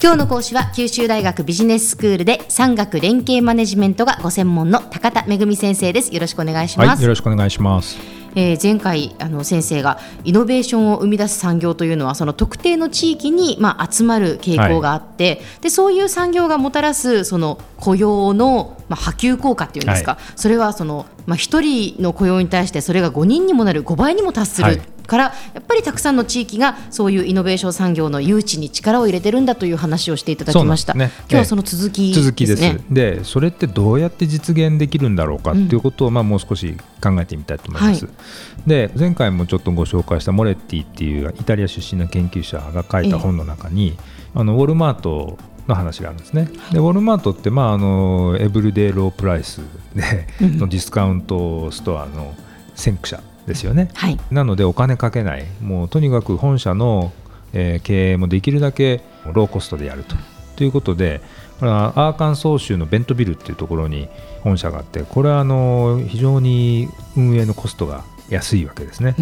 今日の講師は九州大学ビジネススクールで産学連携マネジメントがご専門の高田恵先生です。よろしくお願いします、はい、よろしくお願いします。えー、前回あの先生がイノベーションを生み出す産業というのはその特定の地域に、まあ、集まる傾向があって、はい、でそういう産業がもたらすその雇用の、まあ、波及効果っていうんですか、はい、それはその、まあ、1人の雇用に対してそれが5人にもなる5倍にも達する。はいからやっぱりたくさんの地域がそういうイノベーション産業の誘致に力を入れてるんだという話をしていただきました。ね、今日はその続き、ね、続きです。でそれってどうやって実現できるんだろうかっていうことを、うん、まあもう少し考えてみたいと思います。はい、で前回もちょっとご紹介したモレッティっていうイタリア出身の研究者が書いた本の中に、えあのウォルマートの話があるんですね。でウォルマートって、まあ、あのエブリデイロープライスで のディスカウントストアの先駆者ですよね、はい、なのでお金かけないもうとにかく本社の、えー、経営もできるだけローコストでやると。ということでこれはアーカンソー州のベントビルっていうところに本社があってこれはあの非常に運営のコストが安いわけですね。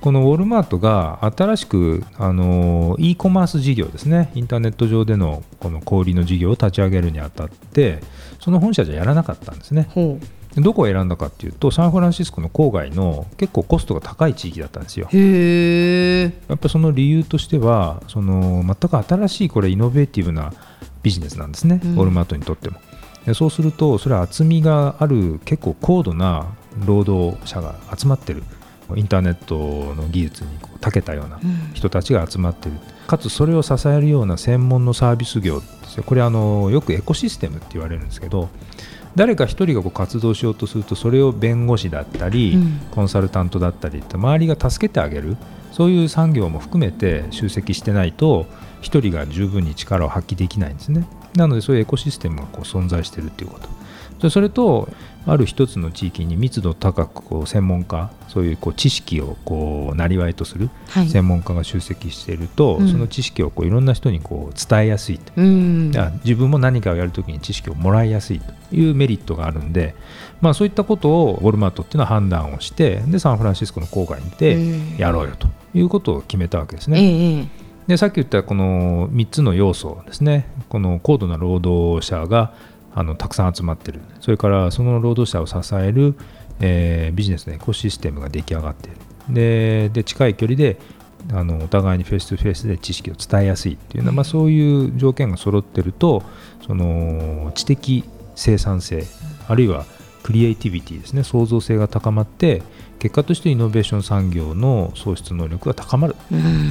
このウォルマートが新しくあの e コマース事業ですねインターネット上でのこの小売の事業を立ち上げるにあたってその本社じゃやらなかったんですね。どこを選んだかっていうとサンフランシスコの郊外の結構コストが高い地域だったんですよ。へやっぱその理由としてはその全く新しいこれイノベーティブなビジネスなんですね、うん、ウォルマートにとっても。でそうするとそれは厚みがある結構高度な労働者が集まってる。インターネットの技術にこう長けたような人たちが集まってる、うん、かつそれを支えるような専門のサービス業ですよ。これあのよくエコシステムって言われるんですけど誰か一人がこう活動しようとするとそれを弁護士だったり、うん、コンサルタントだったりって周りが助けてあげる。そういう産業も含めて集積してないと一人が十分に力を発揮できないんですね。なのでそういうエコシステムがこう存在しているということでそれとある一つの地域に密度高くこう専門家そういうこう知識をこうなりわいとする専門家が集積していると、はい、その知識をこういろんな人にこう伝えやすいと、うん、自分も何かをやるときに知識をもらいやすいというメリットがあるんで、まあ、そういったことをウォルマートっていうのは判断をしてでサンフランシスコの郊外にてやろうよということを決めたわけですね。えーでさっき言ったこの3つの要素ですね。この高度な労働者があのたくさん集まってる。それからその労働者を支える、えー、ビジネスのエコシステムが出来上がっている。でで近い距離であのお互いにフェイス2フェイスで知識を伝えやすいっていうのは、まあ、そういう条件が揃ってるとその知的生産性あるいはクリエイティビティですね創造性が高まって結果としてイノベーション産業の創出能力が高まる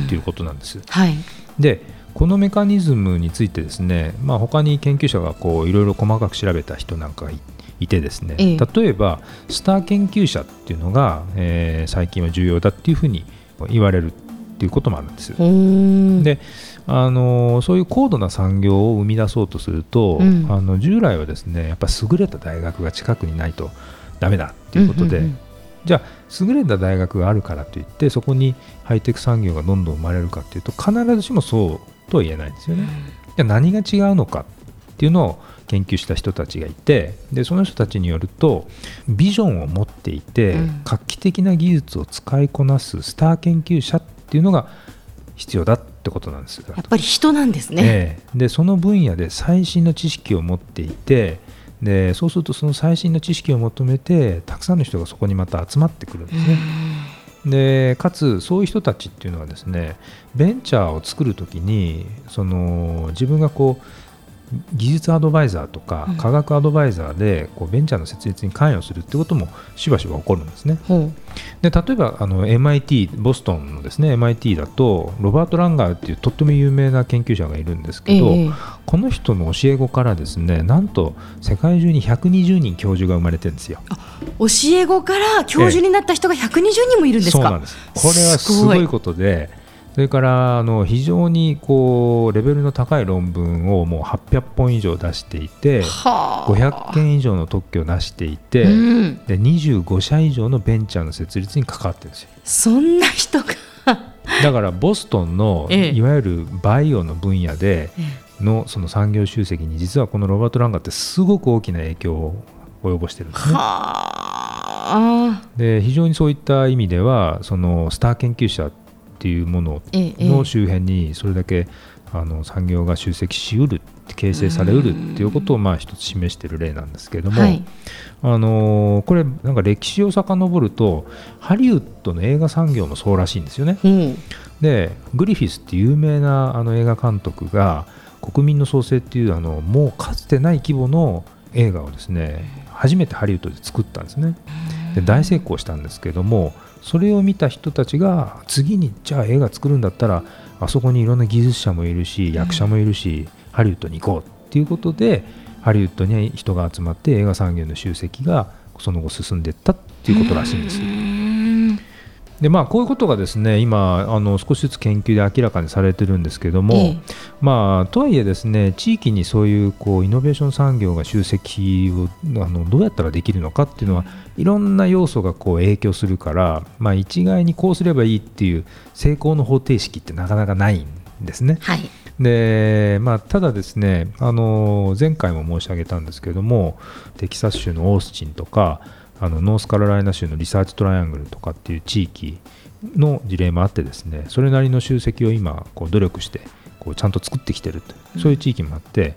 ということなんです。はい、でこのメカニズムについてですね、まあ、他に研究者がこういろいろ細かく調べた人なんかがいてですね、ええ、例えばスター研究者っていうのが、えー、最近は重要だっていうふうに言われるっていうこともあるんです。であのそういう高度な産業を生み出そうとすると、うん、あの従来はですねやっぱ優れた大学が近くにないとダメだっていうことで、うんうんうん、じゃあ優れた大学があるからといってそこにハイテク産業がどんどん生まれるかっていうと必ずしもそうとは言えないんですよね。じゃ何が違うのかっていうのを研究した人たちがいてでその人たちによるとビジョンを持っていて、画期的な技術を使いこなすスター研究者っていうのが必要だってことなんです。やっぱり人なんですね、えー、でその分野で最新の知識を持っていてでそうするとその最新の知識を求めてたくさんの人がそこにまた集まってくるんですね。でかつそういう人たちっていうのはですねベンチャーを作るときにその自分がこう技術アドバイザーとか科学アドバイザーでこうベンチャーの設立に関与するってこともしばしば起こるんですね。うん、で例えばあの MIT ボストンのですね MIT だとロバート・ランガーっていうとっても有名な研究者がいるんですけど、えー、この人の教え子からですねなんと世界中に120人教授が生まれてるんですよ。教え子から教授になった人が120人もいるんですか、えー、そうなんですこれはすごいことで。それからあの非常にこうレベルの高い論文をもう800本以上出していて500件以上の特許を出していて、うん、で25社以上のベンチャーの設立に関わってるんですよ。そんな人が。だからボストンのいわゆるバイオの分野でのその産業集積に実はこのロバート・ランガーってすごく大きな影響を及ぼしてるんですね。で非常にそういった意味ではそのスター研究者っっていうものの周辺にそれだけあの産業が集積しうる形成されうるっていうことをまあ一つ示している例なんですけれども、はい、あのこれなんか歴史を遡るとハリウッドの映画産業もそうらしいんですよね。うん、でグリフィスって有名なあの映画監督が国民の創生っていうあのもうかつてない規模の映画をですね初めてハリウッドで作ったんですね。で大成功したんですけどもそれを見た人たちが次にじゃあ映画作るんだったらあそこにいろんな技術者もいるし役者もいるし、ハリウッドに行こうっていうことでハリウッドに人が集まって映画産業の集積がその後進んでいったっていうことらしいんです。でまあ、こういうことがですね今あの少しずつ研究で明らかにされてるんですけども、ええ、まあ、とはいえですね地域にそういうこうイノベーション産業が集積をあのどうやったらできるのかっていうのはいろんな要素がこう影響するから、まあ、一概にこうすればいいっていう成功の方程式ってなかなかないんですね。はい。でまあ、ただですねあの前回も申し上げたんですけどもテキサス州のオースチンとかあのノースカロライナ州のリサーチトライアングルとかっていう地域の事例もあってですねそれなりの集積を今こう努力してこうちゃんと作ってきてると。そういう地域もあって。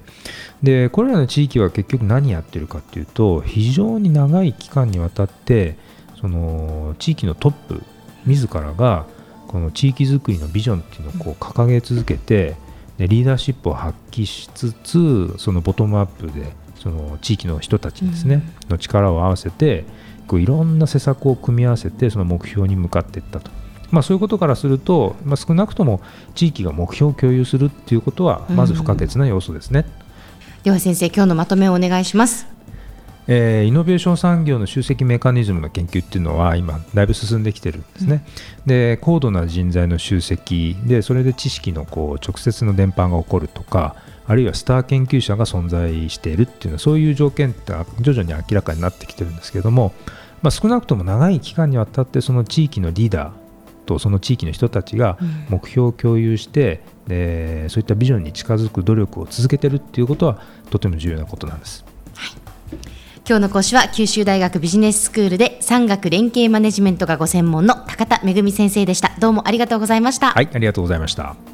でこれらの地域は結局何やってるかっていうと非常に長い期間にわたってその地域のトップ自らがこの地域づくりのビジョンっていうのをこう掲げ続けてでリーダーシップを発揮しつつそのボトムアップでその地域の人たちですね、うん、の力を合わせてこういろんな施策を組み合わせてその目標に向かっていったと、まあ、そういうことからすると、まあ、少なくとも地域が目標を共有するっていうことはまず不可欠な要素ですね、うん、では先生今日のまとめをお願いします。えー、イノベーション産業の集積メカニズムの研究っていうのは今だいぶ進んできてるんですね、うん、で高度な人材の集積でそれで知識のこう直接の伝播が起こるとかあるいはスター研究者が存在しているっていうのはそういう条件って徐々に明らかになってきてるんですけども、まあ、少なくとも長い期間にわたってその地域のリーダーとその地域の人たちが目標を共有して、うん、でそういったビジョンに近づく努力を続けてるっていうことはとても重要なことなんです。はい。今日の講師は九州大学ビジネススクールで産学連携マネジメントがご専門の高田恵先生でした。どうもありがとうございました。はいありがとうございました